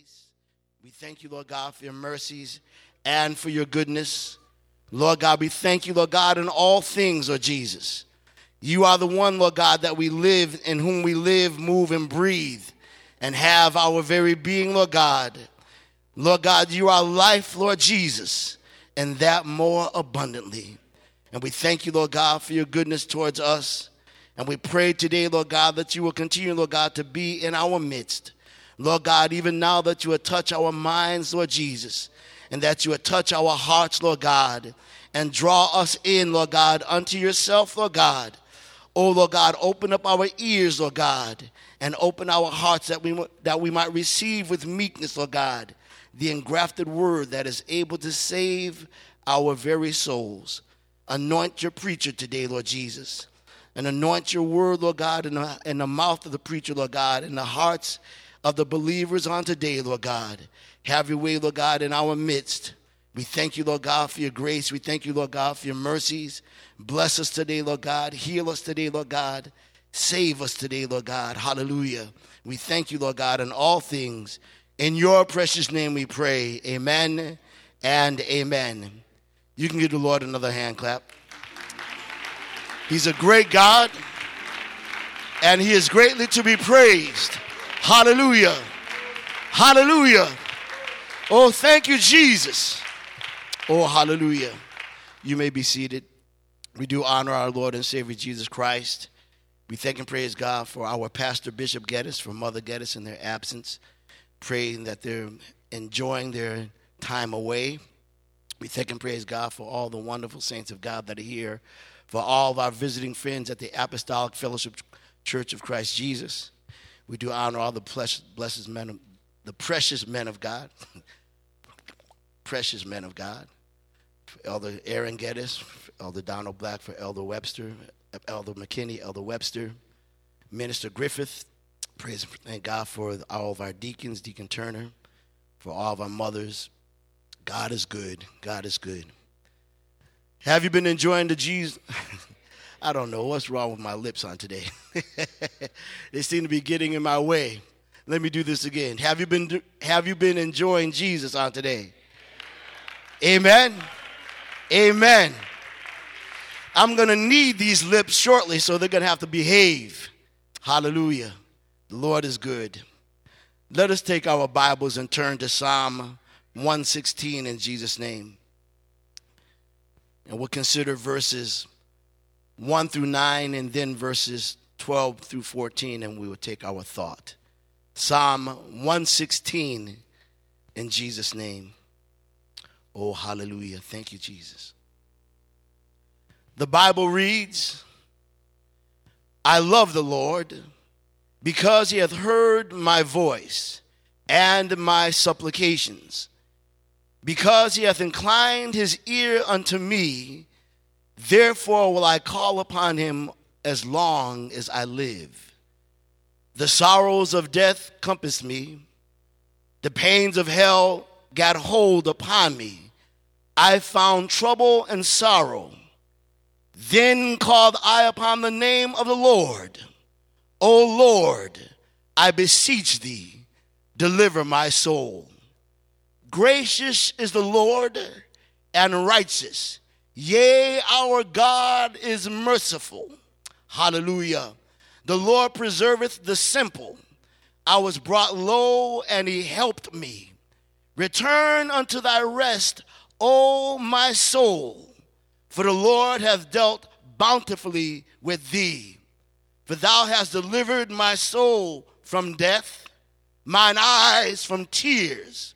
grace. We thank you, Lord God, for your mercies and for your goodness. Lord God, we thank you, Lord God, in all things, Lord Jesus. You are the one, Lord God, that we live, in whom we live, move, and breathe, and have our very being, Lord God. Lord God, you are life, Lord Jesus, and that more abundantly. And we thank you, Lord God, for your goodness towards us. And we pray today, Lord God, that you will continue, Lord God, to be in our midst. Lord God, even now that you will touch our minds, Lord Jesus, and that you will touch our hearts, Lord God, and draw us in, Lord God, unto yourself, Lord God. Oh, Lord God, open up our ears, Lord God, and open our hearts that we, that we might receive with meekness, Lord God, the engrafted word that is able to save our very souls. Anoint your preacher today, Lord Jesus, and anoint your word, Lord God, in the, in the mouth of the preacher, Lord God, in the hearts of the believers on today, Lord God. Have your way, Lord God, in our midst. We thank you, Lord God, for your grace. We thank you, Lord God, for your mercies. Bless us today, Lord God. Heal us today, Lord God. Save us today, Lord God. Hallelujah. We thank you, Lord God, in all things. In your precious name we pray. Amen and amen. You can give the Lord another hand clap. He's a great God, and He is greatly to be praised. Hallelujah. Hallelujah. Oh, thank you, Jesus. Oh, hallelujah. You may be seated. We do honor our Lord and Savior Jesus Christ. We thank and praise God for our pastor, Bishop Geddes, for Mother Geddes in their absence, praying that they're enjoying their time away. We thank and praise God for all the wonderful saints of God that are here, for all of our visiting friends at the Apostolic Fellowship Church of Christ Jesus. We do honor all the blessed men, of, the precious men of God, precious men of God. Elder Aaron Geddes, Elder Donald Black for Elder Webster, Elder McKinney, Elder Webster, Minister Griffith. Praise and thank God for all of our deacons, Deacon Turner, for all of our mothers, God is good. God is good. Have you been enjoying the Jesus? I don't know what's wrong with my lips on today. they seem to be getting in my way. Let me do this again. Have you been have you been enjoying Jesus on today? Amen. Amen. I'm going to need these lips shortly so they're going to have to behave. Hallelujah. The Lord is good. Let us take our Bibles and turn to Psalm 116 in Jesus' name. And we'll consider verses 1 through 9 and then verses 12 through 14, and we will take our thought. Psalm 116 in Jesus' name. Oh, hallelujah. Thank you, Jesus. The Bible reads I love the Lord because he hath heard my voice and my supplications because he hath inclined his ear unto me, therefore will I call upon him as long as I live. The sorrows of death compassed me, the pains of hell got hold upon me. I found trouble and sorrow. Then called I upon the name of the Lord. O Lord, I beseech thee, deliver my soul. Gracious is the Lord and righteous. Yea, our God is merciful. Hallelujah. The Lord preserveth the simple. I was brought low, and he helped me. Return unto thy rest, O my soul, for the Lord hath dealt bountifully with thee. For thou hast delivered my soul from death, mine eyes from tears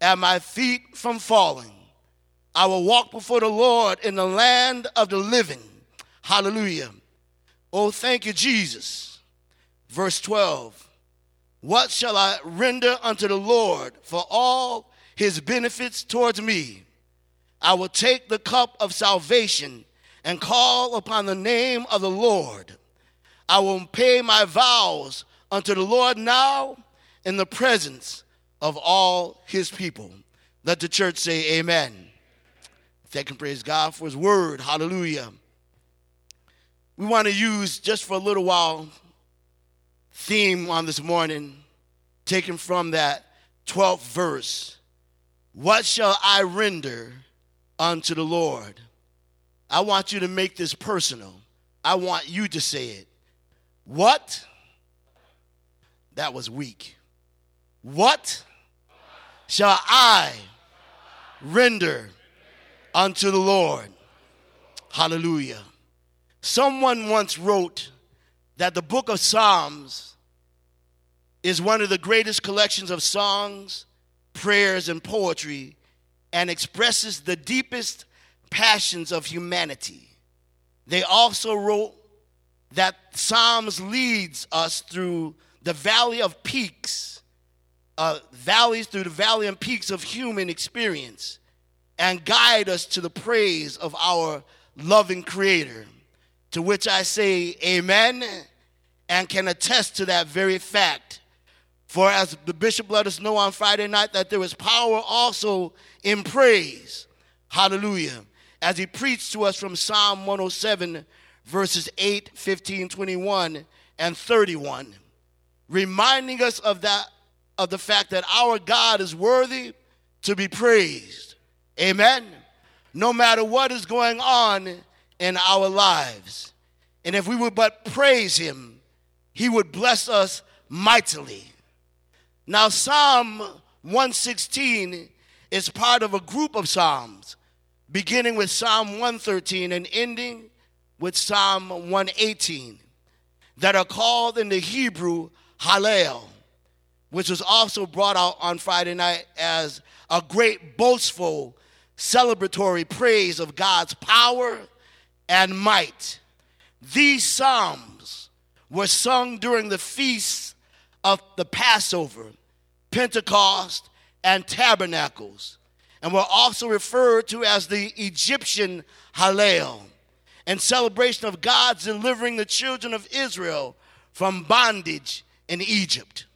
and my feet from falling. I will walk before the Lord in the land of the living. Hallelujah. Oh, thank you, Jesus. Verse 12 What shall I render unto the Lord for all his benefits towards me? I will take the cup of salvation and call upon the name of the Lord. I will pay my vows unto the Lord now in the presence of all his people. Let the church say amen. Thank and praise God for his word. Hallelujah. We want to use just for a little while theme on this morning, taken from that 12th verse. What shall I render unto the Lord? I want you to make this personal. I want you to say it. What? That was weak. What shall I render unto the Lord? Hallelujah. Someone once wrote that the book of Psalms is one of the greatest collections of songs, prayers, and poetry and expresses the deepest passions of humanity. They also wrote that Psalms leads us through the valley of peaks, uh, valleys through the valley and peaks of human experience, and guide us to the praise of our loving Creator. To which I say, Amen, and can attest to that very fact. For as the bishop let us know on Friday night, that there is power also in praise. Hallelujah. As he preached to us from Psalm 107, verses 8, 15, 21, and 31, reminding us of that of the fact that our God is worthy to be praised. Amen. No matter what is going on in our lives. And if we would but praise him, he would bless us mightily. Now, Psalm 116 is part of a group of Psalms, beginning with Psalm 113 and ending with Psalm 118, that are called in the Hebrew Hallel, which was also brought out on Friday night as a great boastful celebratory praise of God's power and might. These Psalms were sung during the feasts of the Passover, Pentecost, and Tabernacles, and were also referred to as the Egyptian Hallel, in celebration of God's delivering the children of Israel from bondage in Egypt.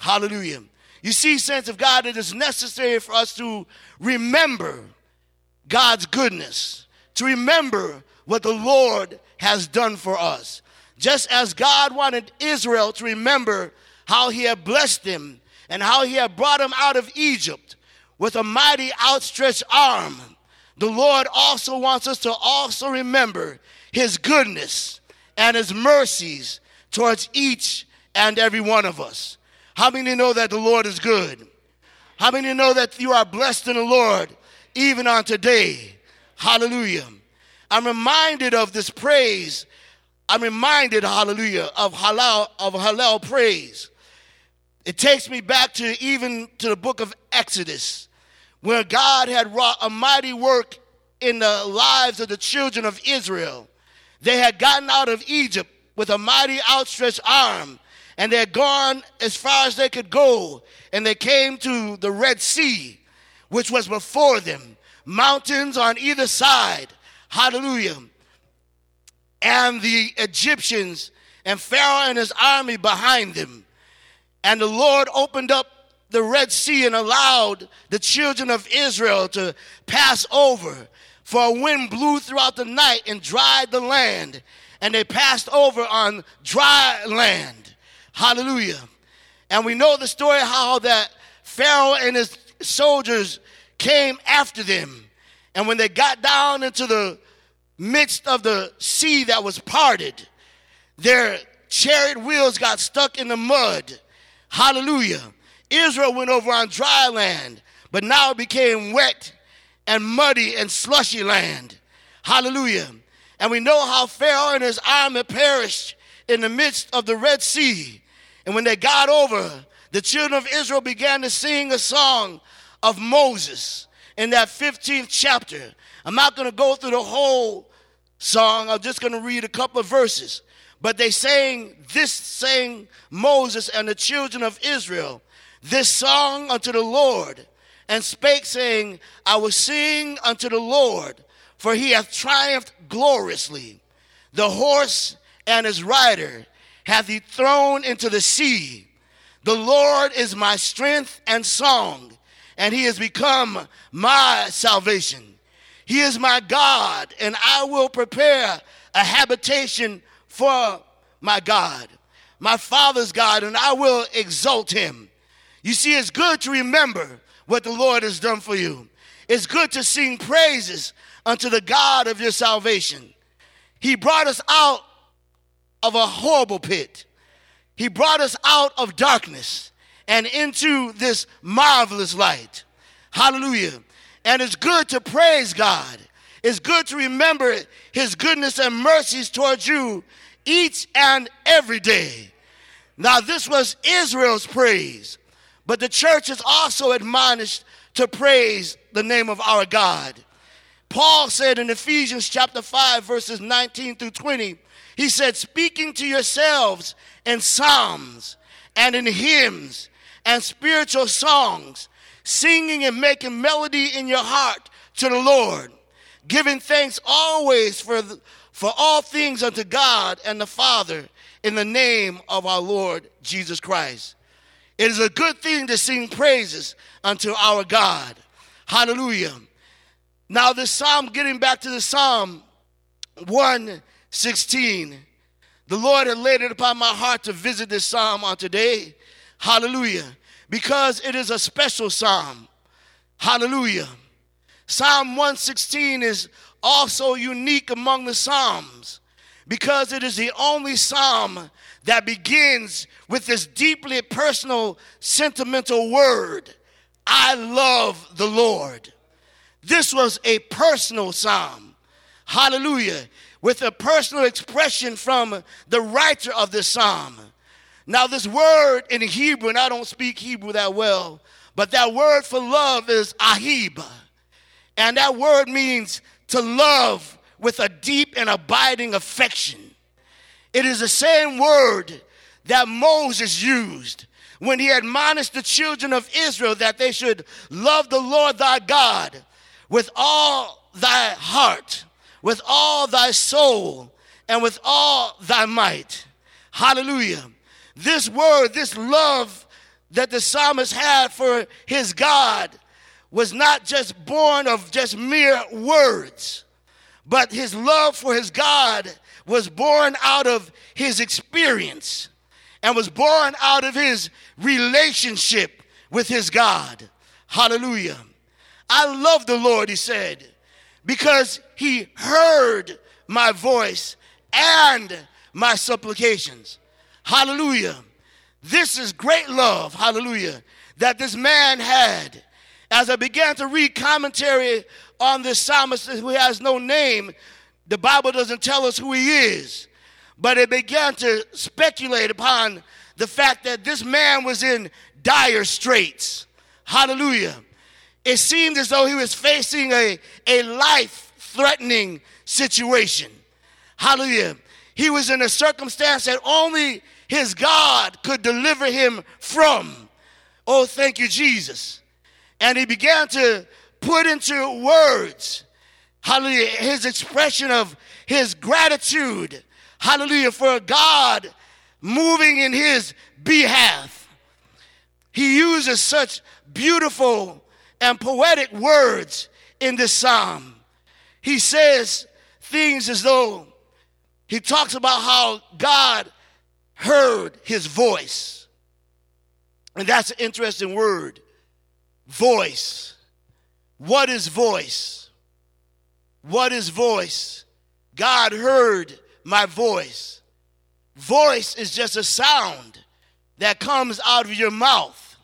Hallelujah. You see, saints of God, it is necessary for us to remember God's goodness, to remember what the Lord has done for us. Just as God wanted Israel to remember how he had blessed them and how he had brought them out of Egypt with a mighty outstretched arm. The Lord also wants us to also remember his goodness and his mercies towards each and every one of us. How many know that the Lord is good? How many know that you are blessed in the Lord even on today? Hallelujah. I'm reminded of this praise. I'm reminded, hallelujah, of Hallel, of Hallel praise. It takes me back to even to the book of Exodus, where God had wrought a mighty work in the lives of the children of Israel. They had gotten out of Egypt with a mighty outstretched arm, and they had gone as far as they could go, and they came to the Red Sea, which was before them, mountains on either side. Hallelujah. And the Egyptians and Pharaoh and his army behind them. And the Lord opened up the Red Sea and allowed the children of Israel to pass over. For a wind blew throughout the night and dried the land, and they passed over on dry land. Hallelujah. And we know the story how that Pharaoh and his soldiers came after them. And when they got down into the midst of the sea that was parted, their chariot wheels got stuck in the mud Hallelujah. Israel went over on dry land, but now it became wet and muddy and slushy land. Hallelujah. And we know how Pharaoh and his army perished in the midst of the Red Sea. And when they got over, the children of Israel began to sing a song of Moses in that 15th chapter. I'm not going to go through the whole song, I'm just going to read a couple of verses. But they sang this sang Moses and the children of Israel this song unto the Lord, and spake, saying, I will sing unto the Lord, for he hath triumphed gloriously. The horse and his rider hath he thrown into the sea. The Lord is my strength and song, and he has become my salvation. He is my God, and I will prepare a habitation for my God, my Father's God, and I will exalt him. You see, it's good to remember what the Lord has done for you. It's good to sing praises unto the God of your salvation. He brought us out of a horrible pit. He brought us out of darkness and into this marvelous light. Hallelujah. And it's good to praise God. It's good to remember his goodness and mercies towards you each and every day. Now, this was Israel's praise. But the church is also admonished to praise the name of our God. Paul said in Ephesians chapter 5, verses 19 through 20, he said, speaking to yourselves in psalms and in hymns and spiritual songs, singing and making melody in your heart to the Lord, giving thanks always for, the, for all things unto God and the Father in the name of our Lord Jesus Christ. It is a good thing to sing praises unto our God. Hallelujah. Now, this psalm, getting back to the psalm 116, the Lord had laid it upon my heart to visit this psalm on today. Hallelujah. Because it is a special psalm. Hallelujah. Psalm 116 is also unique among the psalms because it is the only psalm that begins with this deeply personal, sentimental word I love the Lord. This was a personal psalm. Hallelujah. With a personal expression from the writer of this psalm. Now, this word in Hebrew, and I don't speak Hebrew that well, but that word for love is ahib. And that word means to love with a deep and abiding affection. It is the same word that Moses used when he admonished the children of Israel that they should love the Lord thy God with all thy heart, with all thy soul, and with all thy might. Hallelujah. This word, this love that the psalmist had for his God was not just born of just mere words, but his love for his God was born out of his experience and was born out of his relationship with his God. Hallelujah. I love the Lord, he said, because he heard my voice and my supplications. Hallelujah. This is great love, hallelujah, that this man had. As I began to read commentary on this psalmist who has no name, the Bible doesn't tell us who he is, but it began to speculate upon the fact that this man was in dire straits. Hallelujah. It seemed as though he was facing a, a life threatening situation. Hallelujah. He was in a circumstance that only his God could deliver him from. Oh, thank you, Jesus. And he began to put into words hallelujah, his expression of his gratitude, hallelujah, for God moving in his behalf. He uses such beautiful and poetic words in this psalm. He says things as though he talks about how God heard his voice. And that's an interesting word voice. What is voice? What is voice? God heard my voice. Voice is just a sound that comes out of your mouth.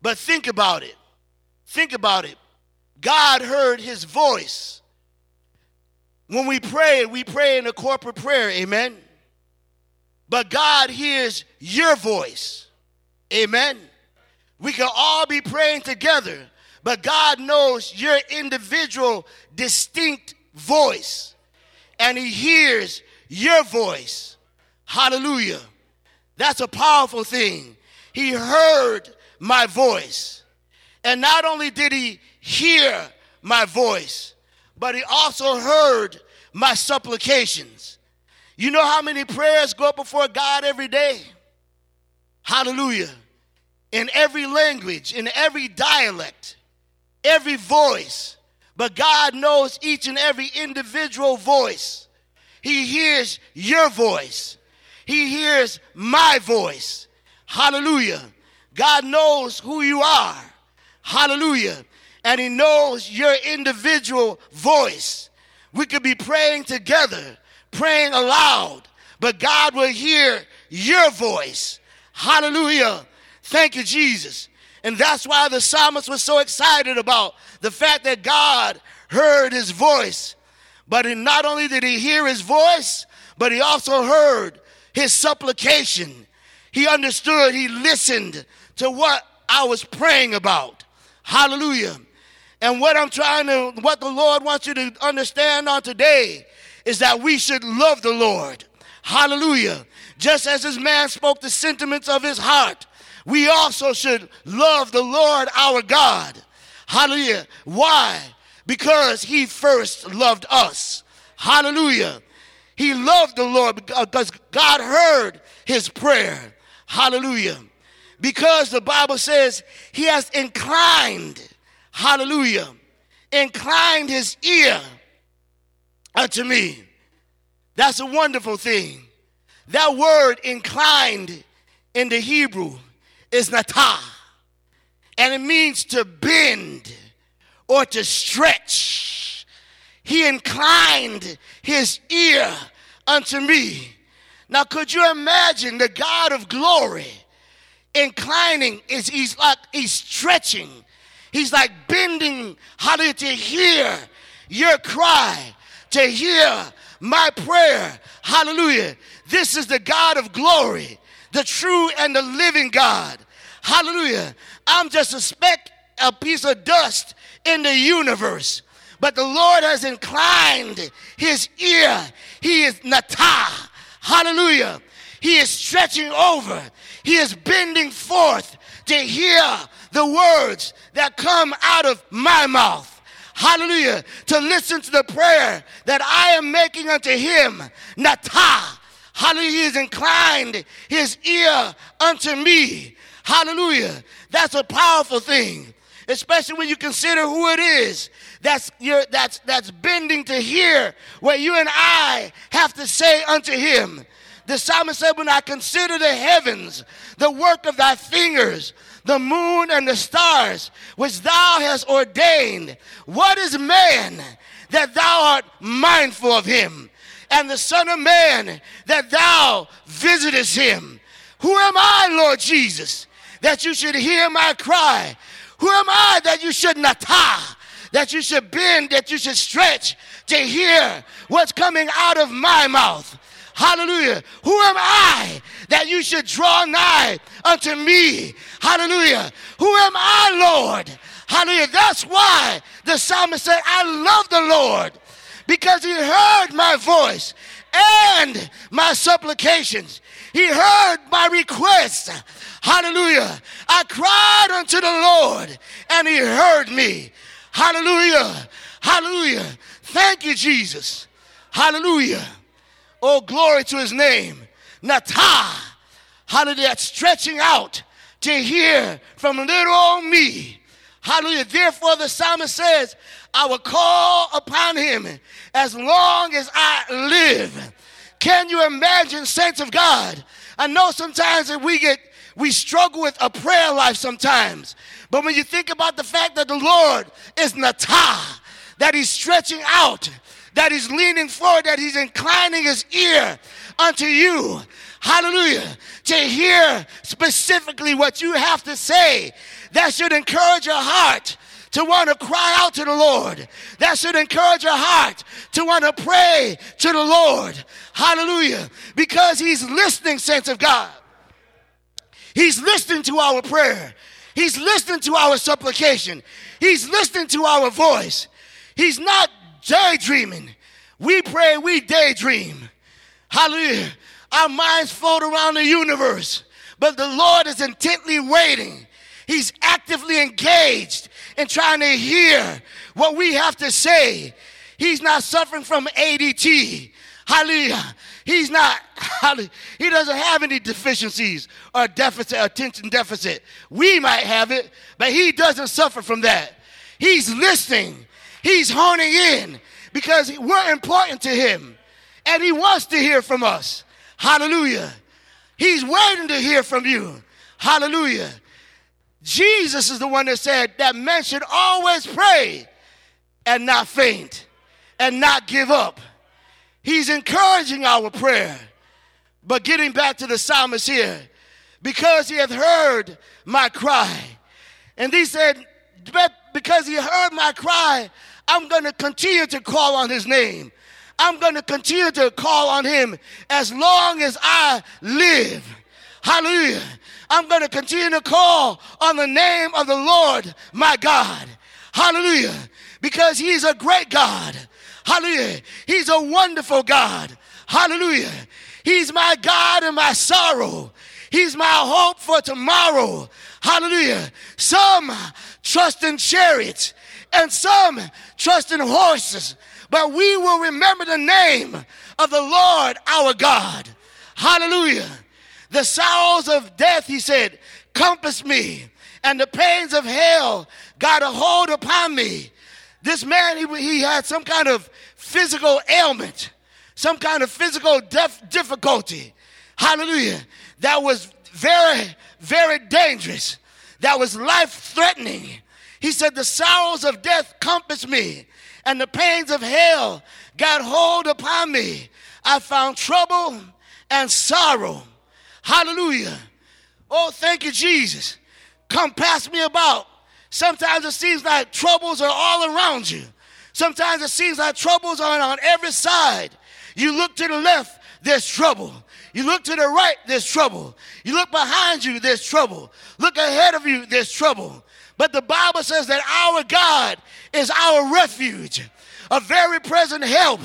But think about it. Think about it. God heard his voice. When we pray, we pray in a corporate prayer, amen. But God hears your voice, amen. We can all be praying together, but God knows your individual, distinct voice, and He hears your voice. Hallelujah. That's a powerful thing. He heard my voice. And not only did He hear my voice, but He also heard my supplications. You know how many prayers go up before God every day? Hallelujah. In every language, in every dialect every voice, but God knows each and every individual voice. He hears your voice, He hears my voice. Hallelujah. God knows who you are. Hallelujah. And He knows your individual voice. We could be praying together, praying aloud, but God will hear your voice. Hallelujah. Thank you, Jesus. And that's why the psalmist was so excited about the fact that God heard his voice. But not only did he hear his voice, but he also heard his supplication. He understood, he listened to what I was praying about. Hallelujah. And what I'm trying to, what the Lord wants you to understand on today is that we should love the Lord. Hallelujah. Just as this man spoke the sentiments of his heart, we also should love the Lord our God. Hallelujah. Why? Because he first loved us. Hallelujah. He loved the Lord because God heard his prayer. Hallelujah. Because the Bible says he has inclined, hallelujah, inclined his ear unto me. That's a wonderful thing. That word inclined in the Hebrew is natah, and it means to bend or to stretch. He inclined his ear unto me. Now, could you imagine the God of glory inclining? Is he's like he's stretching, he's like bending, hallelujah, to hear your cry, to hear my prayer. Hallelujah. This is the God of glory, the true and the living God. Hallelujah. I'm just a speck, a piece of dust in the universe. But the Lord has inclined his ear. He is natah. Hallelujah. He is stretching over. He is bending forth to hear the words that come out of my mouth. Hallelujah. To listen to the prayer that I am making unto him. Natah. Hallelujah. He has inclined his ear unto me. Hallelujah. That's a powerful thing, especially when you consider who it is that's, that's, that's bending to hear what you and I have to say unto him. The psalmist said, When I consider the heavens, the work of thy fingers, the moon and the stars, which thou hast ordained, what is man that thou art mindful of him? And the Son of Man that thou visitest him. Who am I, Lord Jesus, that you should hear my cry? Who am I that you should natah, that you should bend, that you should stretch to hear what's coming out of my mouth? Hallelujah. Who am I that you should draw nigh unto me? Hallelujah. Who am I, Lord? Hallelujah. That's why the psalmist said, I love the Lord because he heard my voice and my supplications. He heard my requests. Hallelujah. I cried unto the Lord and he heard me. Hallelujah. Hallelujah. Thank you, Jesus. Hallelujah. Oh, glory to his name. Natah. Hallelujah. Stretching out to hear from little old me. Hallelujah. Therefore, the psalmist says, I will call upon him as long as I live. Can you imagine, saints of God? I know sometimes that we get we struggle with a prayer life sometimes. But when you think about the fact that the Lord is natah, that he's stretching out, that he's leaning forward, that he's inclining his ear unto you. Hallelujah. To hear specifically what you have to say. That should encourage your heart to want to cry out to the Lord. That should encourage your heart to want to pray to the Lord. Hallelujah. Because he's listening, saints of God. He's listening to our prayer. He's listening to our supplication. He's listening to our voice. He's not daydreaming. We pray, we daydream. Hallelujah. Our minds float around the universe, but the Lord is intently waiting. He's actively engaged in trying to hear what we have to say. He's not suffering from ADD. Hallelujah. He's not, hallelujah. he doesn't have any deficiencies or deficit, attention deficit. We might have it, but he doesn't suffer from that. He's listening. He's honing in because we're important to him and he wants to hear from us. Hallelujah. He's waiting to hear from you. Hallelujah. Jesus is the one that said that men should always pray and not faint and not give up. He's encouraging our prayer. But getting back to the psalmist here, because he hath heard my cry. And he said, because he heard my cry, I'm going to continue to call on his name. I'm going to continue to call on him as long as I live. Hallelujah. I'm going to continue to call on the name of the Lord my God. Hallelujah. Because he's a great God. Hallelujah. He's a wonderful God. Hallelujah. He's my God in my sorrow. He's my hope for tomorrow. Hallelujah. Some trust in chariots and some trust in horses, but we will remember the name of the Lord our God. Hallelujah. The sorrows of death, he said, compass me, and the pains of hell got a hold upon me. This man, he, he had some kind of physical ailment, some kind of physical def- difficulty. Hallelujah. That was very, very dangerous. That was life threatening. He said, The sorrows of death compassed me, and the pains of hell got hold upon me. I found trouble and sorrow. Hallelujah. Oh, thank you, Jesus. Come pass me about. Sometimes it seems like troubles are all around you. Sometimes it seems like troubles are on every side. You look to the left, there's trouble. You look to the right, there's trouble. You look behind you, there's trouble. Look ahead of you, there's trouble. But the Bible says that our God is our refuge, a very present help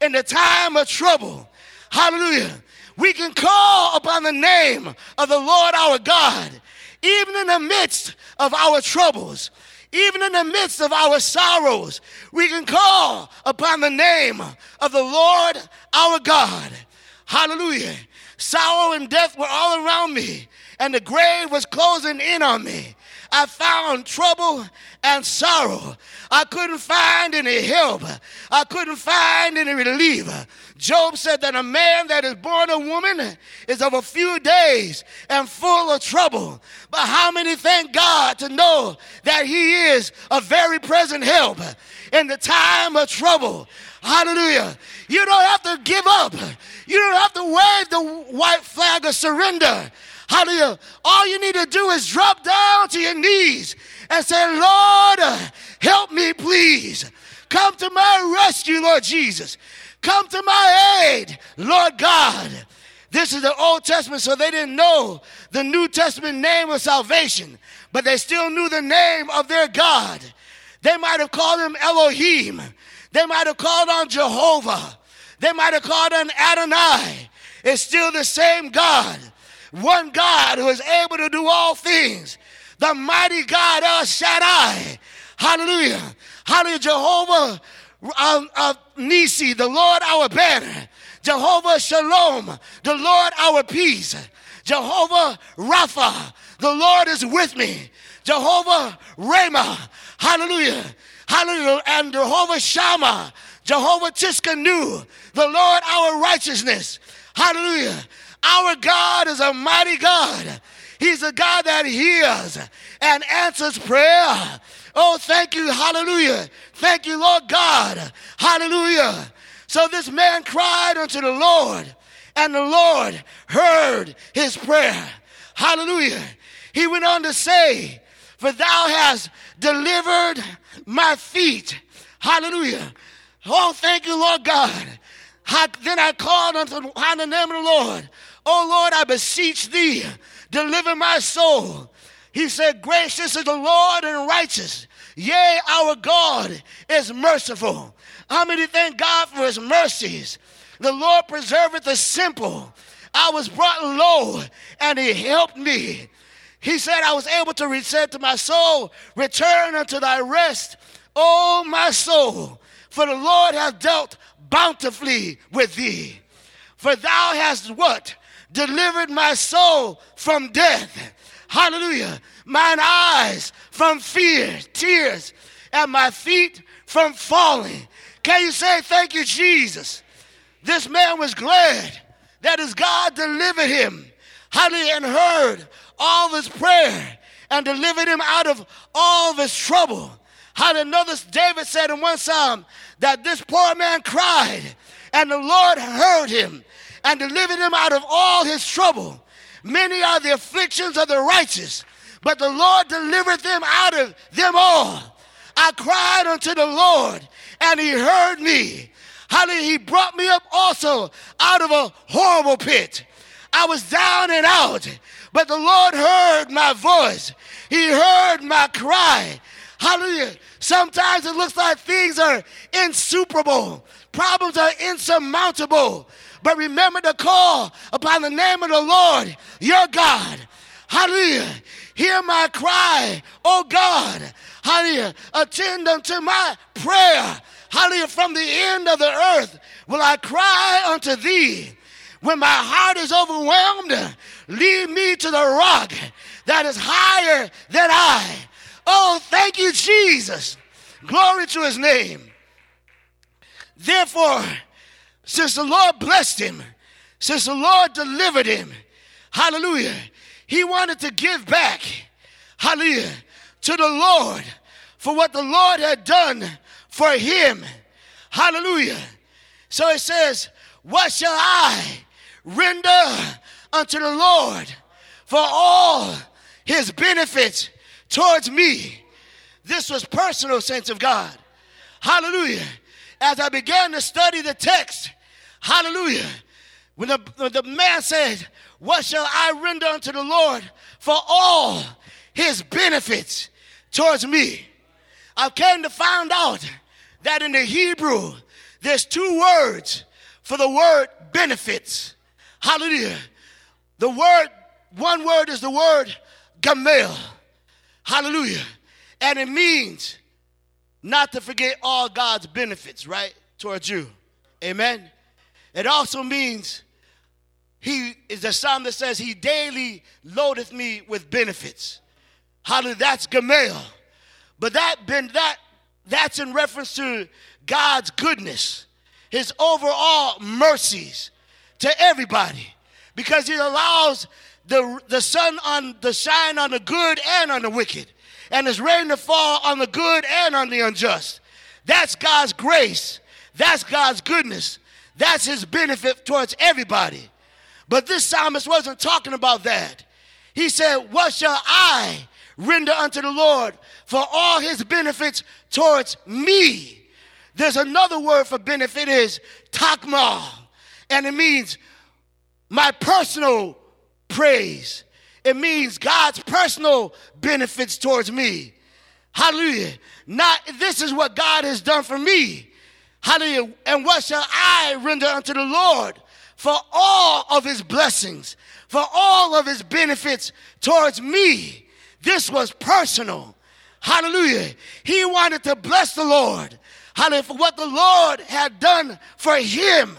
in the time of trouble. Hallelujah. We can call upon the name of the Lord our God, even in the midst of our troubles, even in the midst of our sorrows. We can call upon the name of the Lord our God. Hallelujah. Sorrow and death were all around me, and the grave was closing in on me. I found trouble and sorrow. I couldn't find any help. I couldn't find any relief. Job said that a man that is born a woman is of a few days and full of trouble. But how many thank God to know that He is a very present help in the time of trouble? Hallelujah. You don't have to give up. You don't have to wave the white flag of surrender. Hallelujah. All you need to do is drop down to your knees and say, Lord, help me, please. Come to my rescue, Lord Jesus. Come to my aid, Lord God. This is the Old Testament, so they didn't know the New Testament name of salvation, but they still knew the name of their God. They might have called him Elohim. They might have called on Jehovah. They might have called on Adonai. It's still the same God. One God who is able to do all things. The mighty God El Shaddai. Hallelujah. Hallelujah. Jehovah uh, uh, Nisi, the Lord our banner. Jehovah Shalom, the Lord our peace. Jehovah Rapha, the Lord is with me. Jehovah Ramah, hallelujah, hallelujah, and Jehovah Shammah, Jehovah Tsidkenu, the Lord our righteousness, hallelujah. Our God is a mighty God. He's a God that hears and answers prayer. Oh, thank you. Hallelujah. Thank you, Lord God. Hallelujah. So this man cried unto the Lord, and the Lord heard his prayer. Hallelujah. He went on to say, For thou hast delivered my feet. Hallelujah. Oh, thank you, Lord God. then I called unto the name of the Lord. Oh, Lord, I beseech thee, deliver my soul. He said, Gracious is the Lord and righteous. Yea, our God is merciful. How many thank God for his mercies? The Lord preserveth the simple. I was brought low and he helped me. He said, I was able to return to my soul, return unto thy rest, O my soul, for the Lord hath dealt bountifully with thee. For thou hast what? Delivered my soul from death. Hallelujah. Mine eyes from fear, tears, and my feet from falling. Can you say, Thank you, Jesus? This man was glad that his God delivered him. Hallelujah. And heard all his prayer and delivered him out of all his trouble. Did notice David said in one psalm that this poor man cried, and the Lord heard him and delivered him out of all his trouble. Many are the afflictions of the righteous, but the Lord delivered them out of them all. I cried unto the Lord, and he heard me. Hallelujah. He brought me up also out of a horrible pit. I was down and out, but the Lord heard my voice. He heard my cry. Hallelujah. Sometimes it looks like things are insuperable, problems are insurmountable. But remember to call upon the name of the Lord, your God. Hallelujah. Hear my cry, oh God. Hallelujah. Attend unto my prayer. Hallelujah. From the end of the earth will I cry unto thee. When my heart is overwhelmed, lead me to the rock that is higher than I. Oh, thank you, Jesus. Glory to his name. Therefore, since the Lord blessed him, since the Lord delivered him, hallelujah, he wanted to give back, hallelujah, to the Lord for what the Lord had done for him. Hallelujah. So it says, What shall I render unto the Lord for all his benefits towards me? This was personal, saints of God. Hallelujah. As I began to study the text, hallelujah, when the, the man said, What shall I render unto the Lord for all his benefits towards me? I came to find out that in the Hebrew, there's two words for the word benefits. Hallelujah. The word, one word is the word gamel. Hallelujah. And it means not to forget all God's benefits, right, towards you. Amen. It also means he is the psalm that says, He daily loadeth me with benefits. Hallelujah. That's Gamel. But that been that that's in reference to God's goodness, his overall mercies to everybody. Because he allows the, the sun on the shine on the good and on the wicked and his rain to fall on the good and on the unjust. That's God's grace. That's God's goodness. That's his benefit towards everybody. But this psalmist wasn't talking about that. He said, What shall I render unto the Lord for all his benefits towards me? There's another word for benefit is takmal, and it means my personal praise. It means God's personal benefits towards me. Hallelujah. Not this is what God has done for me. Hallelujah. And what shall I render unto the Lord for all of his blessings, for all of his benefits towards me? This was personal. Hallelujah. He wanted to bless the Lord. Hallelujah. For what the Lord had done for him.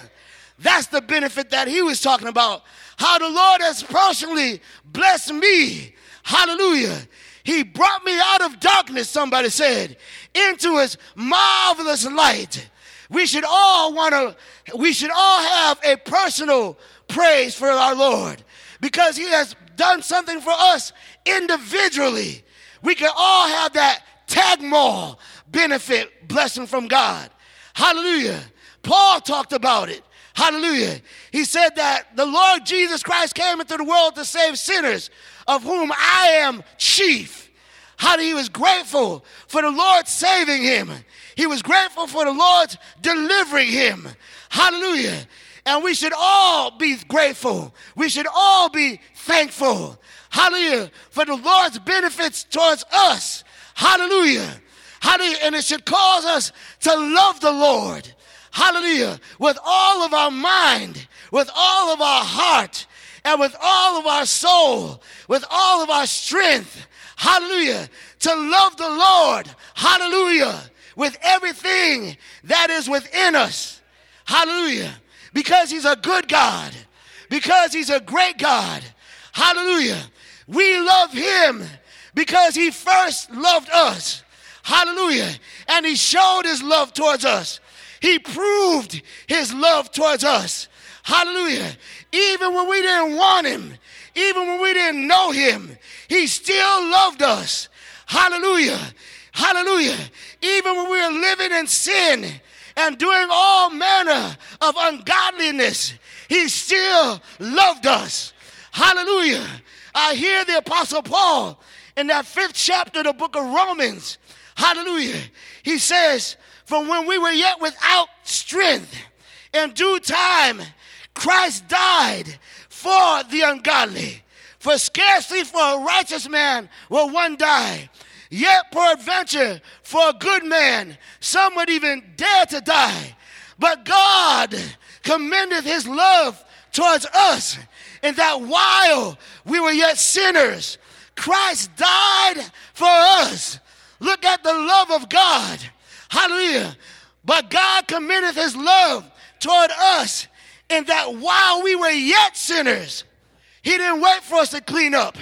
That's the benefit that he was talking about how the Lord has personally blessed me. Hallelujah. He brought me out of darkness, somebody said, into his marvelous light. We should all want to, we should all have a personal praise for our Lord because he has done something for us individually. We can all have that tagmal benefit blessing from God. Hallelujah. Paul talked about it. Hallelujah. He said that the Lord Jesus Christ came into the world to save sinners, of whom I am chief. How he was grateful for the Lord saving him. He was grateful for the Lord's delivering him. Hallelujah. And we should all be grateful. We should all be thankful. Hallelujah. For the Lord's benefits towards us. Hallelujah. Hallelujah. And it should cause us to love the Lord hallelujah, with all of our mind, with all of our heart, and with all of our soul, with all of our strength, hallelujah, to love the Lord, hallelujah, with everything that is within us, hallelujah, because He's a good God, because He's a great God, hallelujah. We love Him because He first loved us, hallelujah, and He showed His love towards us he proved his love towards us. Hallelujah. Even when we didn't want him, even when we didn't know him, he still loved us. Hallelujah. Hallelujah. Even when we were living in sin and doing all manner of ungodliness, he still loved us. Hallelujah. I hear the Apostle Paul in that fifth chapter of the book of Romans. Hallelujah. He says, From when we were yet without strength, in due time, Christ died for the ungodly. For scarcely for a righteous man will one die. Yet, peradventure, for a good man, some would even dare to die. But God commendeth his love towards us, in that while we were yet sinners, Christ died for us. Look at the love of God. Hallelujah. But God commendeth his love toward us in that while we were yet sinners, he didn't wait for us to clean up.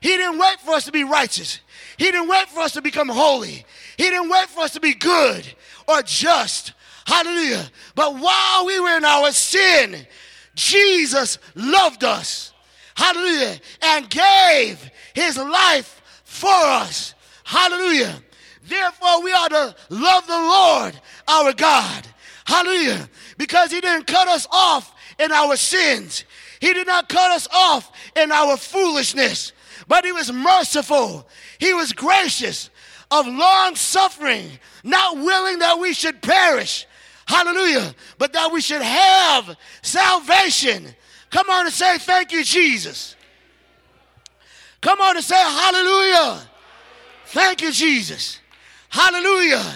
He didn't wait for us to be righteous. He didn't wait for us to become holy. He didn't wait for us to be good or just. Hallelujah. But while we were in our sin, Jesus loved us. Hallelujah. And gave his life for us. Hallelujah. Therefore, we ought to love the Lord our God. Hallelujah. Because he didn't cut us off in our sins. He did not cut us off in our foolishness, but he was merciful. He was gracious, of long suffering, not willing that we should perish. Hallelujah. But that we should have salvation. Come on and say, Thank you, Jesus. Come on and say, Hallelujah. Thank you, Jesus. Hallelujah.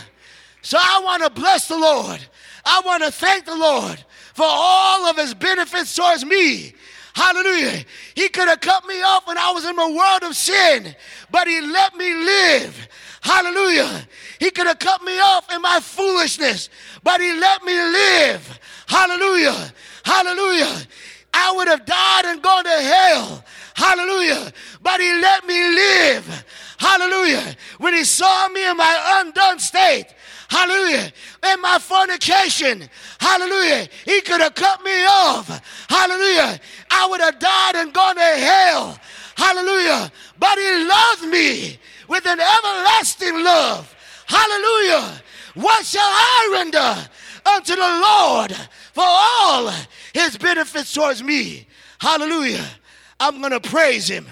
So I want to bless the Lord. I want to thank the Lord for all of his benefits towards me. Hallelujah. He could have cut me off when I was in the world of sin, but he let me live. Hallelujah. He could have cut me off in my foolishness, but he let me live. Hallelujah. Hallelujah. I would have died and gone to hell. Hallelujah. But he let me live. Hallelujah. When he saw me in my undone state, hallelujah, in my fornication, hallelujah, he could have cut me off. Hallelujah. I would have died and gone to hell. Hallelujah. But he loved me with an everlasting love. Hallelujah. What shall I render unto the Lord for all his benefits towards me? Hallelujah. I'm going to praise him.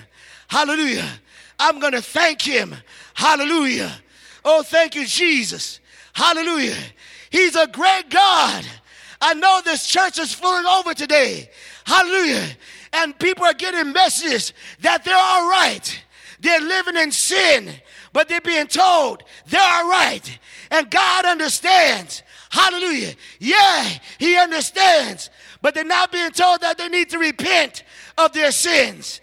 Hallelujah. I'm going to thank him. Hallelujah. Oh, thank you, Jesus. Hallelujah. He's a great God. I know this church is filling over today. Hallelujah. And people are getting messages that they're all right. They're living in sin, but they're being told they're all right. And God understands. Hallelujah. Yeah, He understands. But they're not being told that they need to repent of their sins.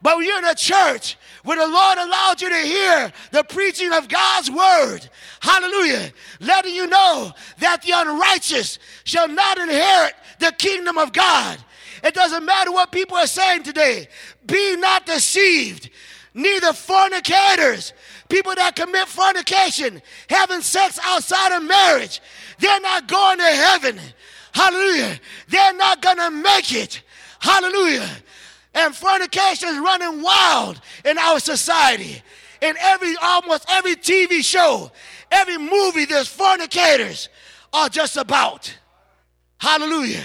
But when you're in a church where the Lord allowed you to hear the preaching of God's word, hallelujah, letting you know that the unrighteous shall not inherit the kingdom of God. It doesn't matter what people are saying today. Be not deceived. Neither fornicators, people that commit fornication, having sex outside of marriage, they're not going to heaven. Hallelujah. They're not going to make it. Hallelujah. And fornication is running wild in our society. In every, almost every TV show, every movie, there's fornicators are just about. Hallelujah.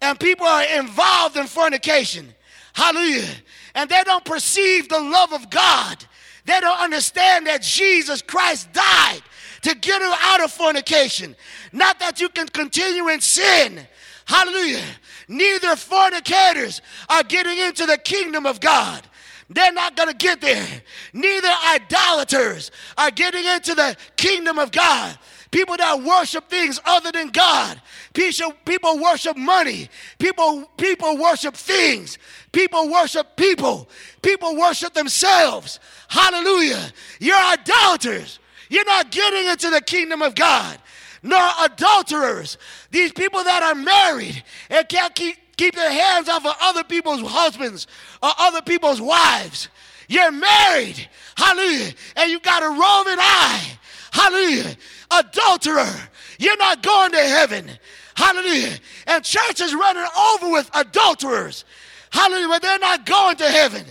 And people are involved in fornication. Hallelujah. And they don't perceive the love of God. They don't understand that Jesus Christ died to get you out of fornication. Not that you can continue in sin. Hallelujah. Neither fornicators are getting into the kingdom of God. They're not going to get there. Neither idolaters are getting into the kingdom of God. People that worship things other than God. People, worship money. People, people worship things. People worship people. People worship themselves. Hallelujah. You're idolaters. You're not getting into the kingdom of God. Nor adulterers. These people that are married and can't keep, keep their hands off of other people's husbands or other people's wives. You're married. Hallelujah. And you got a Roman eye. Hallelujah. Adulterer. You're not going to heaven. Hallelujah. And church is running over with adulterers. Hallelujah. But they're not going to heaven.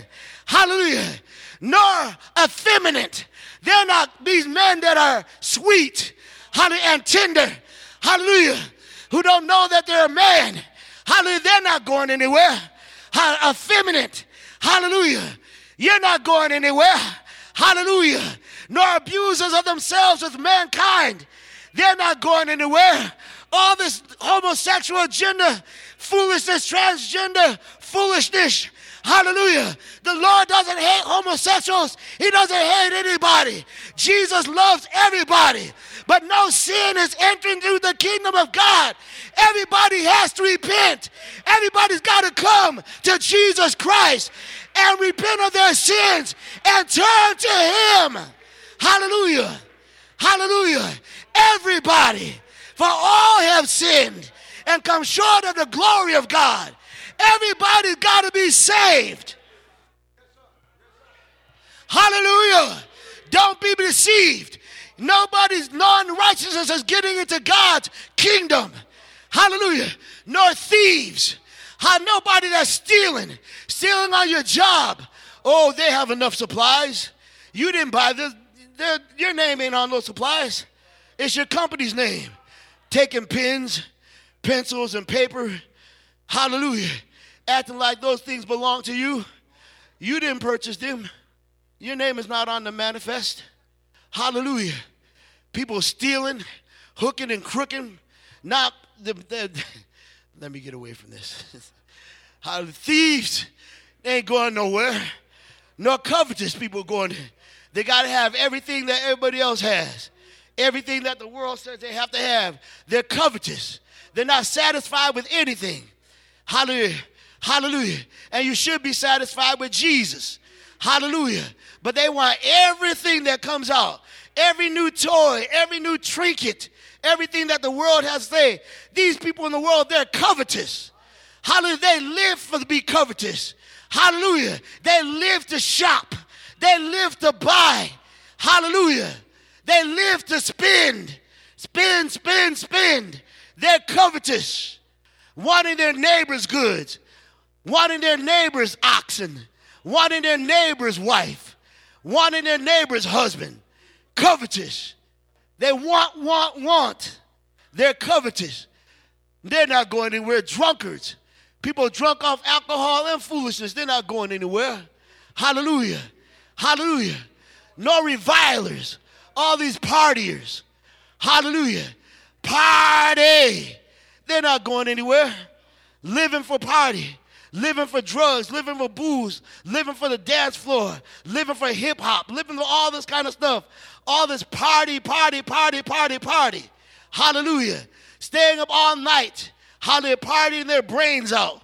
Hallelujah. Nor effeminate. They're not these men that are sweet. Hallelujah. And tender. Hallelujah. Who don't know that they're a man. Hallelujah. They're not going anywhere. Effeminate. Hallelujah. You're not going anywhere. Hallelujah. Nor abusers of themselves with mankind. They're not going anywhere. All this homosexual agenda, foolishness, transgender, foolishness. Hallelujah. The Lord doesn't hate homosexuals. He doesn't hate anybody. Jesus loves everybody. But no sin is entering through the kingdom of God. Everybody has to repent. Everybody's got to come to Jesus Christ and repent of their sins and turn to Him. Hallelujah. Hallelujah. Everybody, for all have sinned and come short of the glory of God. Everybody's got to be saved. Hallelujah. Don't be deceived. Nobody's non righteousness is getting into God's kingdom. Hallelujah. Nor thieves. How nobody that's stealing, stealing on your job. Oh, they have enough supplies. You didn't buy this. Your name ain't on those supplies. It's your company's name. Taking pens, pencils, and paper. Hallelujah. Acting like those things belong to you. You didn't purchase them. Your name is not on the manifest. Hallelujah. People stealing, hooking and crooking. Not the, the let me get away from this. How thieves, they ain't going nowhere. Nor covetous people going. They got to have everything that everybody else has. Everything that the world says they have to have. They're covetous. They're not satisfied with anything. Hallelujah. Hallelujah. And you should be satisfied with Jesus. Hallelujah. But they want everything that comes out every new toy, every new trinket, everything that the world has say. These people in the world, they're covetous. Hallelujah. They live for to be covetous. Hallelujah. They live to shop. They live to buy. Hallelujah. They live to spend. Spend, spend, spend. They're covetous, wanting their neighbor's goods, wanting their neighbor's oxen, wanting their neighbor's wife, wanting their neighbor's husband. Covetous. They want, want, want. They're covetous. They're not going anywhere. Drunkards. People drunk off alcohol and foolishness. They're not going anywhere. Hallelujah. Hallelujah. No revilers. All these partiers. Hallelujah. Party. They're not going anywhere. Living for party living for drugs, living for booze, living for the dance floor, living for hip hop, living for all this kind of stuff. All this party, party, party, party, party. Hallelujah. Staying up all night. Hallelujah. Partying their brains out.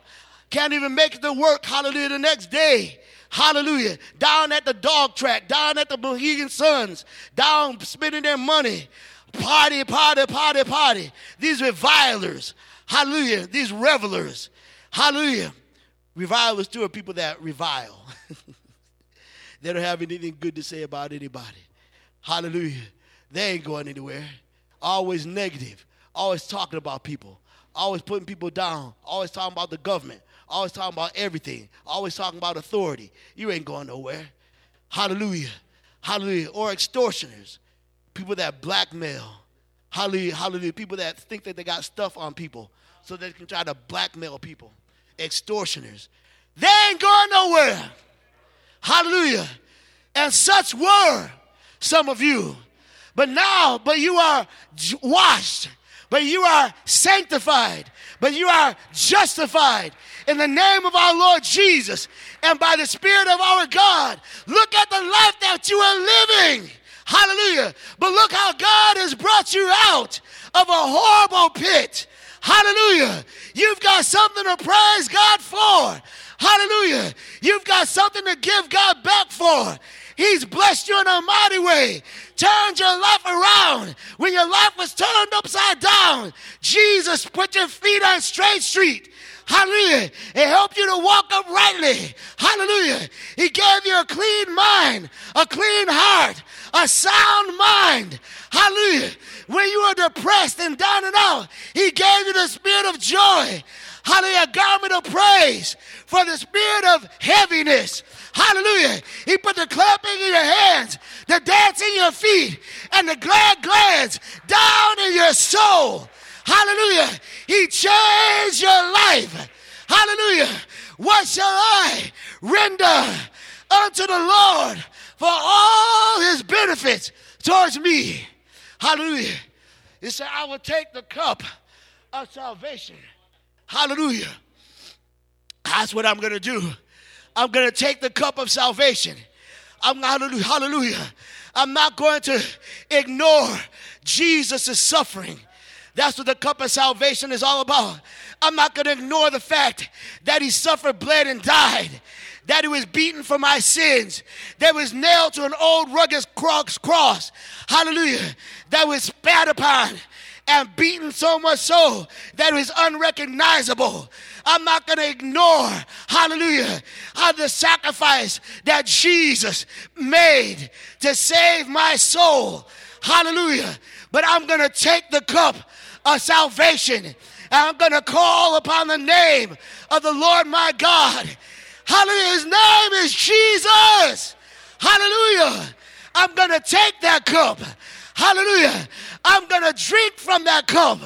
Can't even make it to work. Hallelujah. The next day. Hallelujah. Down at the dog track, down at the Mohegan Suns, down spending their money. Party, party, party, party. These revilers. Hallelujah. These revelers. Hallelujah. Revilers too are people that revile. they don't have anything good to say about anybody. Hallelujah. They ain't going anywhere. Always negative. Always talking about people. Always putting people down. Always talking about the government. Always talking about everything. Always talking about authority. You ain't going nowhere. Hallelujah. Hallelujah. Or extortioners. People that blackmail. Hallelujah. Hallelujah. People that think that they got stuff on people so they can try to blackmail people extortioners. They ain't going nowhere. Hallelujah. And such were some of you. But now, but you are washed, but you are sanctified, but you are justified in the name of our Lord Jesus and by the Spirit of our God. Look at the life that you are living. Hallelujah. But look how God has brought you out of a horrible pit Hallelujah. You've got something to praise God for. Hallelujah. You've got something to give God back for. He's blessed you in a mighty way, turned your life around. When your life was turned upside down, Jesus put your feet on straight street. Hallelujah. It helped you to walk uprightly. Hallelujah. He gave you a clean mind, a clean heart, a sound mind. Hallelujah. When you were depressed and down and out, He gave you the spirit of joy. Hallelujah. A garment of praise for the spirit of heaviness. Hallelujah. He put the clapping in your hands, the dance in your feet, and the glad glands down in your soul. Hallelujah. He changed your life. Hallelujah. What shall I render unto the Lord for all his benefits towards me? Hallelujah. He said, I will take the cup of salvation. Hallelujah. That's what I'm going to do. I'm going to take the cup of salvation. I'm hallelujah, hallelujah. I'm not going to ignore Jesus' suffering. That's what the cup of salvation is all about. I'm not going to ignore the fact that he suffered, bled, and died. That he was beaten for my sins. That was nailed to an old rugged cross. Hallelujah. That was spat upon and beaten so much so that it was unrecognizable. I'm not going to ignore, hallelujah, how the sacrifice that Jesus made to save my soul. Hallelujah. But I'm going to take the cup of salvation I'm going to call upon the name of the Lord my God. Hallelujah. His name is Jesus. Hallelujah. I'm going to take that cup. Hallelujah. I'm going to drink from that cup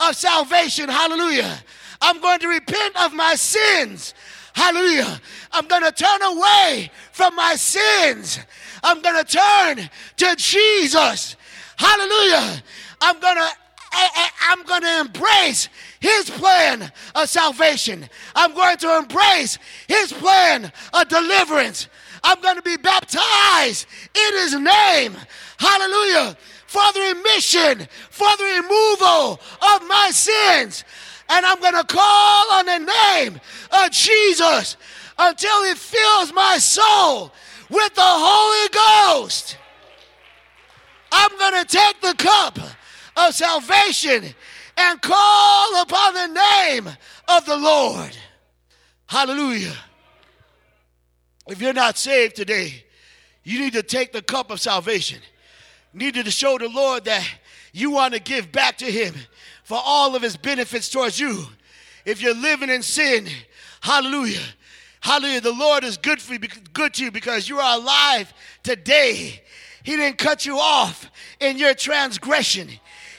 of salvation. Hallelujah. I'm going to repent of my sins. Hallelujah. I'm going to turn away from my sins. I'm going to turn to Jesus. Hallelujah. I'm going to I, am going to embrace his plan of salvation. I'm going to embrace his plan of deliverance. I'm going to be baptized in his name. Hallelujah. For the remission, for the removal of my sins. And I'm going to call on the name of Jesus until he fills my soul with the Holy Ghost. I'm going to take the cup of salvation and call upon the name of the Lord. Hallelujah. If you're not saved today, you need to take the cup of salvation. You need to show the Lord that you want to give back to Him for all of His benefits towards you. If you're living in sin, hallelujah. Hallelujah. The Lord is good for you, good to you because you are alive today. He didn't cut you off in your transgression.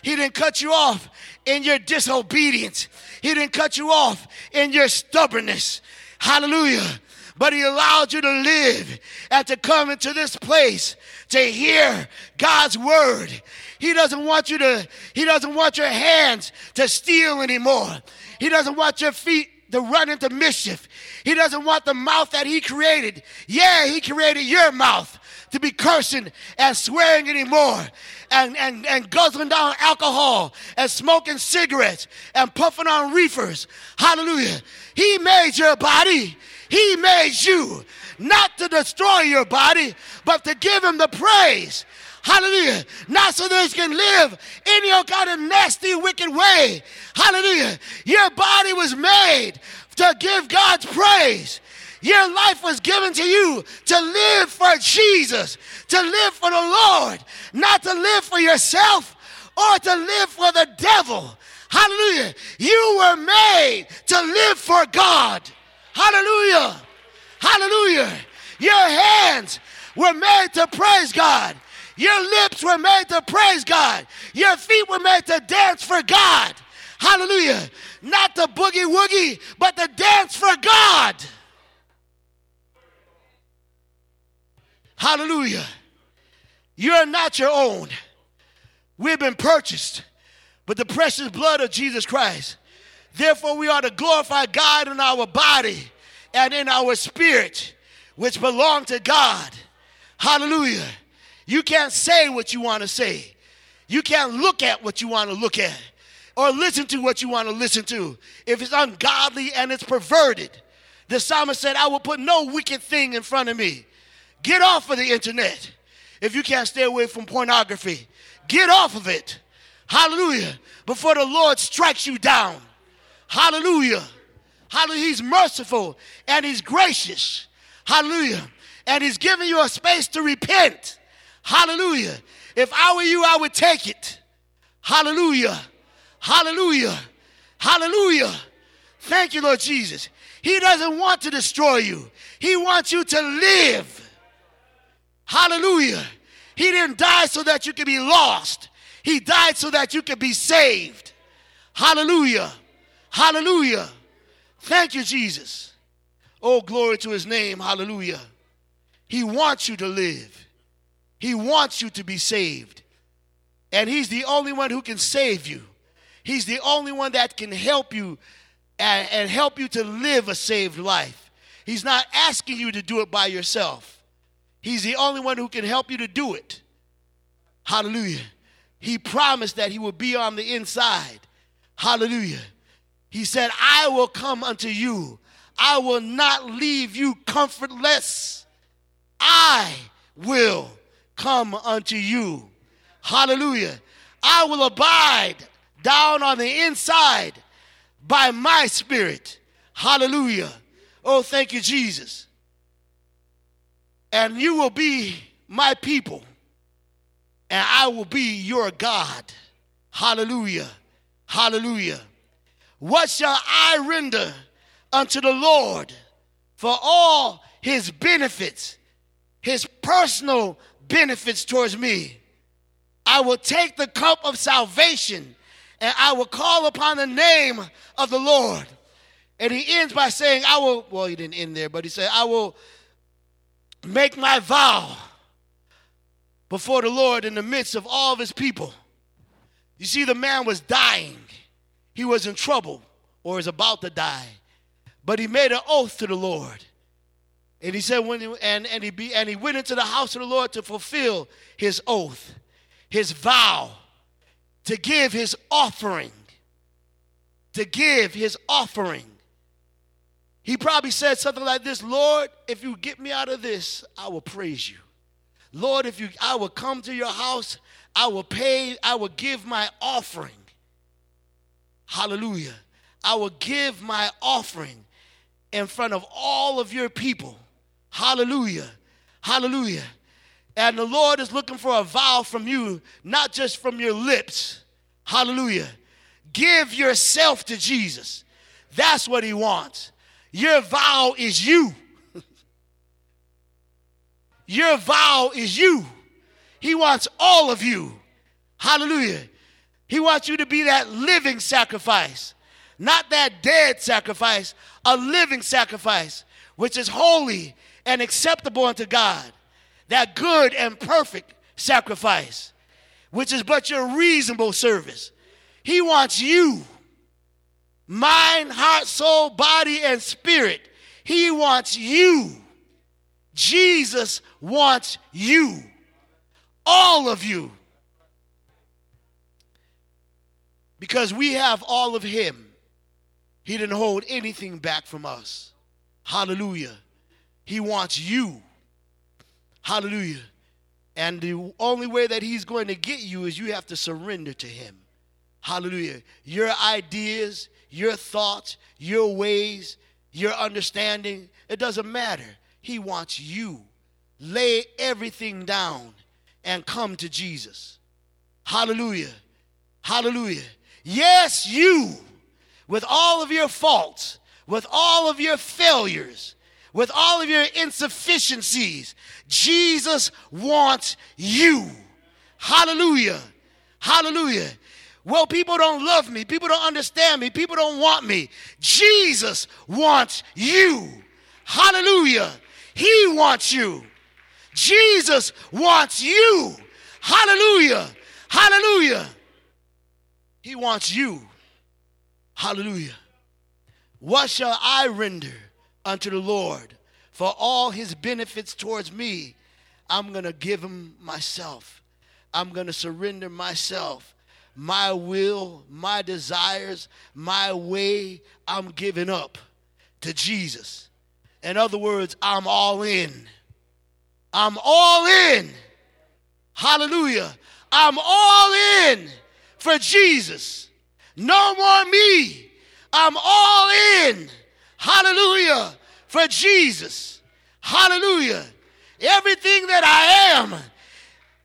He didn't cut you off in your disobedience. He didn't cut you off in your stubbornness. Hallelujah. But he allowed you to live and to come into this place to hear God's word. He doesn't want you to, he doesn't want your hands to steal anymore. He doesn't want your feet to run into mischief. He doesn't want the mouth that he created. Yeah, he created your mouth to be cursing and swearing anymore and, and, and guzzling down alcohol and smoking cigarettes and puffing on reefers. Hallelujah. He made your body. He made you not to destroy your body, but to give him the praise. Hallelujah. Not so that you can live in your kind of nasty, wicked way. Hallelujah. Your body was made to give God's praise. Your life was given to you to live for Jesus, to live for the Lord, not to live for yourself or to live for the devil. Hallelujah. You were made to live for God. Hallelujah. Hallelujah. Your hands were made to praise God. Your lips were made to praise God. Your feet were made to dance for God. Hallelujah. Not the boogie woogie, but the dance for God. Hallelujah. You're not your own. We've been purchased with the precious blood of Jesus Christ. Therefore, we are to glorify God in our body and in our spirit, which belong to God. Hallelujah. You can't say what you want to say. You can't look at what you want to look at or listen to what you want to listen to if it's ungodly and it's perverted. The psalmist said, I will put no wicked thing in front of me. Get off of the internet. If you can't stay away from pornography, get off of it. Hallelujah. Before the Lord strikes you down. Hallelujah. Hallelujah. He's merciful and he's gracious. Hallelujah. And he's giving you a space to repent. Hallelujah. If I were you, I would take it. Hallelujah. Hallelujah. Hallelujah. Thank you, Lord Jesus. He doesn't want to destroy you, He wants you to live. Hallelujah. He didn't die so that you could be lost, He died so that you could be saved. Hallelujah. Hallelujah. Thank you, Jesus. Oh, glory to His name. Hallelujah. He wants you to live, He wants you to be saved. And He's the only one who can save you. He's the only one that can help you and, and help you to live a saved life. He's not asking you to do it by yourself. He's the only one who can help you to do it. Hallelujah. He promised that he would be on the inside. Hallelujah. He said, I will come unto you. I will not leave you comfortless. I will come unto you. Hallelujah. I will abide down on the inside by my spirit. Hallelujah. Oh, thank you, Jesus. And you will be my people, and I will be your God. Hallelujah. Hallelujah. What shall I render unto the Lord for all his benefits, his personal benefits towards me? I will take the cup of salvation and I will call upon the name of the Lord. And he ends by saying, I will, well, he didn't end there, but he said, I will make my vow before the Lord in the midst of all of his people. You see, the man was dying, he was in trouble or is about to die. But he made an oath to the Lord. And he said, when he, and, and, he be, and he went into the house of the Lord to fulfill his oath, his vow to give his offering. To give his offering. He probably said something like this Lord, if you get me out of this, I will praise you. Lord, if you I will come to your house, I will pay, I will give my offering. Hallelujah. I will give my offering in front of all of your people. Hallelujah. Hallelujah. And the Lord is looking for a vow from you, not just from your lips. Hallelujah. Give yourself to Jesus. That's what He wants. Your vow is you. Your vow is you. He wants all of you. Hallelujah. He wants you to be that living sacrifice, not that dead sacrifice, a living sacrifice, which is holy and acceptable unto God that good and perfect sacrifice, which is but your reasonable service. He wants you, mind, heart, soul, body, and spirit. He wants you. Jesus wants you, all of you. Because we have all of Him. He didn't hold anything back from us. Hallelujah. He wants you. Hallelujah. And the only way that he's going to get you is you have to surrender to him. Hallelujah. Your ideas, your thoughts, your ways, your understanding, it doesn't matter. He wants you. Lay everything down and come to Jesus. Hallelujah. Hallelujah. Yes, you, with all of your faults, with all of your failures, with all of your insufficiencies, Jesus wants you. Hallelujah. Hallelujah. Well, people don't love me. People don't understand me. People don't want me. Jesus wants you. Hallelujah. He wants you. Jesus wants you. Hallelujah. Hallelujah. He wants you. Hallelujah. What shall I render unto the Lord. For all his benefits towards me, I'm going to give him myself. I'm going to surrender myself. My will, my desires, my way, I'm giving up to Jesus. In other words, I'm all in. I'm all in. Hallelujah. I'm all in for Jesus. No more me. I'm all in Hallelujah. For Jesus. Hallelujah. Everything that I am,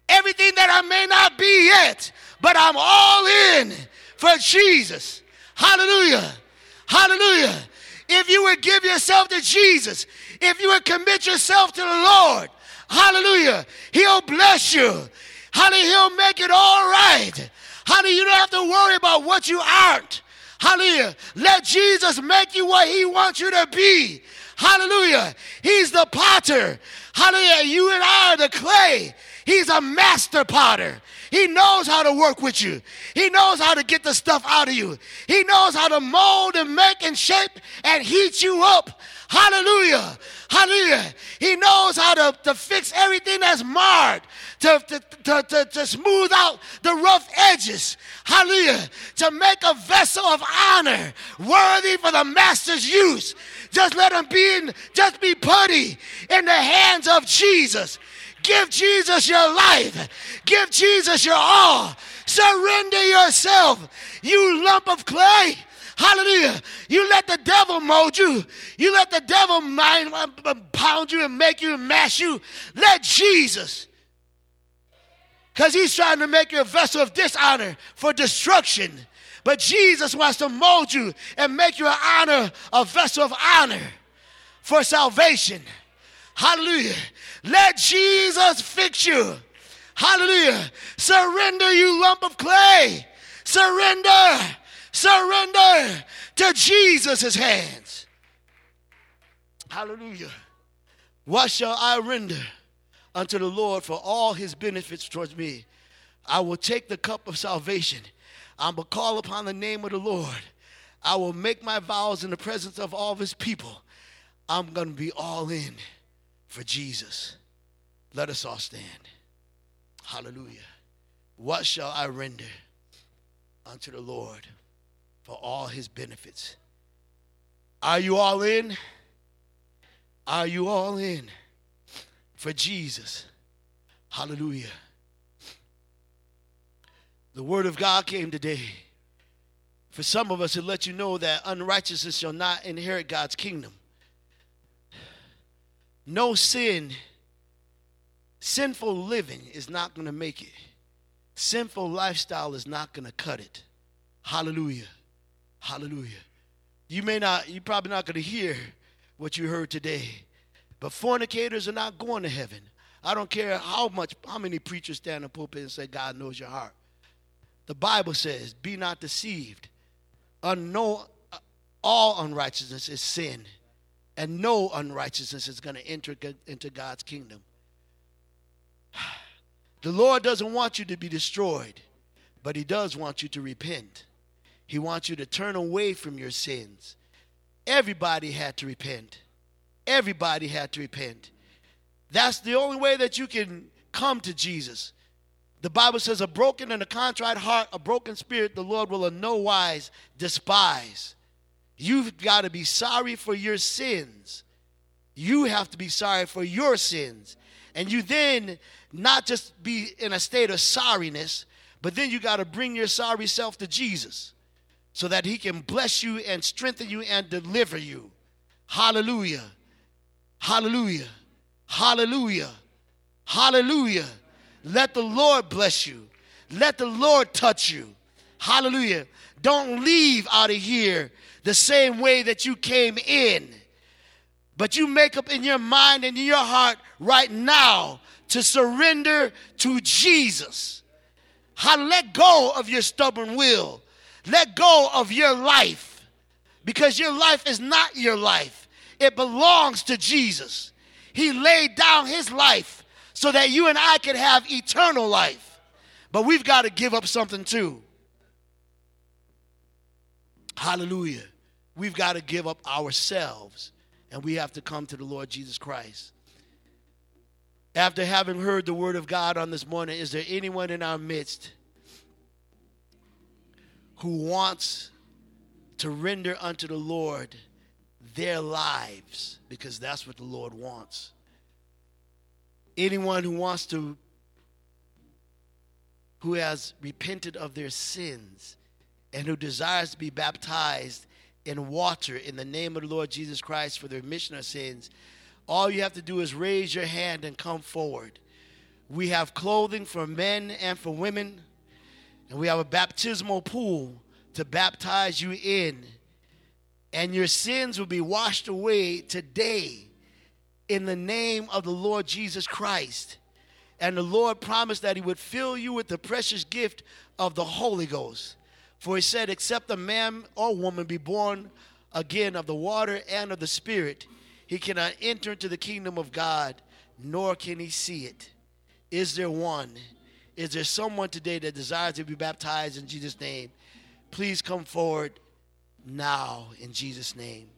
everything that I may not be yet, but I'm all in for Jesus. Hallelujah. Hallelujah. If you would give yourself to Jesus, if you would commit yourself to the Lord, hallelujah, He'll bless you. Hallelujah, He'll make it all right. Hallelujah, you don't have to worry about what you aren't. Hallelujah. Let Jesus make you what He wants you to be. Hallelujah. He's the potter. Hallelujah. You and I are the clay. He's a master potter. He knows how to work with you. He knows how to get the stuff out of you. He knows how to mold and make and shape and heat you up. Hallelujah. Hallelujah. He knows how to, to fix everything that's marred, to, to, to, to, to smooth out the rough edges. Hallelujah. To make a vessel of honor worthy for the master's use. Just let him be in, just be putty in the hands of Jesus. Give Jesus your life. Give Jesus your all. Surrender yourself, you lump of clay. Hallelujah. You let the devil mold you. You let the devil mind, uh, pound you and make you and mash you. Let Jesus. Because he's trying to make you a vessel of dishonor for destruction. But Jesus wants to mold you and make you an honor, a vessel of honor for salvation. Hallelujah. Let Jesus fix you. Hallelujah. Surrender, you lump of clay. Surrender. Surrender to Jesus' hands. Hallelujah. What shall I render unto the Lord for all his benefits towards me? I will take the cup of salvation. I will call upon the name of the Lord. I will make my vows in the presence of all his people. I'm going to be all in for Jesus. Let us all stand. Hallelujah. What shall I render unto the Lord for all his benefits? Are you all in? Are you all in for Jesus? Hallelujah. The word of God came today. For some of us, it let you know that unrighteousness shall not inherit God's kingdom. No sin, sinful living is not going to make it. Sinful lifestyle is not going to cut it. Hallelujah. Hallelujah. You may not, you're probably not going to hear what you heard today, but fornicators are not going to heaven. I don't care how much, how many preachers stand in the pulpit and say, God knows your heart. The Bible says, be not deceived. Unknown, all unrighteousness is sin and no unrighteousness is going to enter into God's kingdom. The Lord doesn't want you to be destroyed, but He does want you to repent. He wants you to turn away from your sins. Everybody had to repent. Everybody had to repent. That's the only way that you can come to Jesus. The Bible says, a broken and a contrite heart, a broken spirit, the Lord will in no wise despise. You've got to be sorry for your sins. You have to be sorry for your sins. And you then not just be in a state of sorriness, but then you got to bring your sorry self to Jesus so that he can bless you and strengthen you and deliver you. Hallelujah. Hallelujah. Hallelujah. Hallelujah. Let the Lord bless you. Let the Lord touch you. Hallelujah. Don't leave out of here the same way that you came in. But you make up in your mind and in your heart right now to surrender to Jesus. How let go of your stubborn will. Let go of your life. Because your life is not your life. It belongs to Jesus. He laid down his life so that you and I could have eternal life. But we've got to give up something too. Hallelujah we've got to give up ourselves and we have to come to the Lord Jesus Christ. After having heard the word of God on this morning, is there anyone in our midst who wants to render unto the Lord their lives? Because that's what the Lord wants. Anyone who wants to, who has repented of their sins and who desires to be baptized in water in the name of the Lord Jesus Christ for the remission of sins, all you have to do is raise your hand and come forward. We have clothing for men and for women. And we have a baptismal pool to baptize you in. And your sins will be washed away today in the name of the Lord Jesus Christ. And the Lord promised that He would fill you with the precious gift of the Holy Ghost. For He said, Except a man or woman be born again of the water and of the Spirit, he cannot enter into the kingdom of God, nor can he see it. Is there one? Is there someone today that desires to be baptized in Jesus' name? Please come forward now in Jesus' name.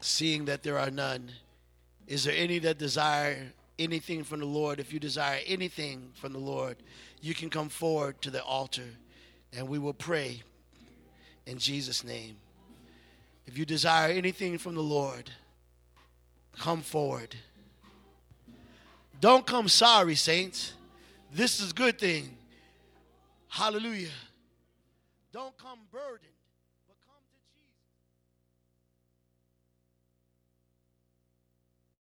Seeing that there are none, is there any that desire anything from the Lord? If you desire anything from the Lord, you can come forward to the altar and we will pray in Jesus' name. If you desire anything from the Lord, come forward. Don't come sorry, saints. This is a good thing. Hallelujah. Don't come burdened.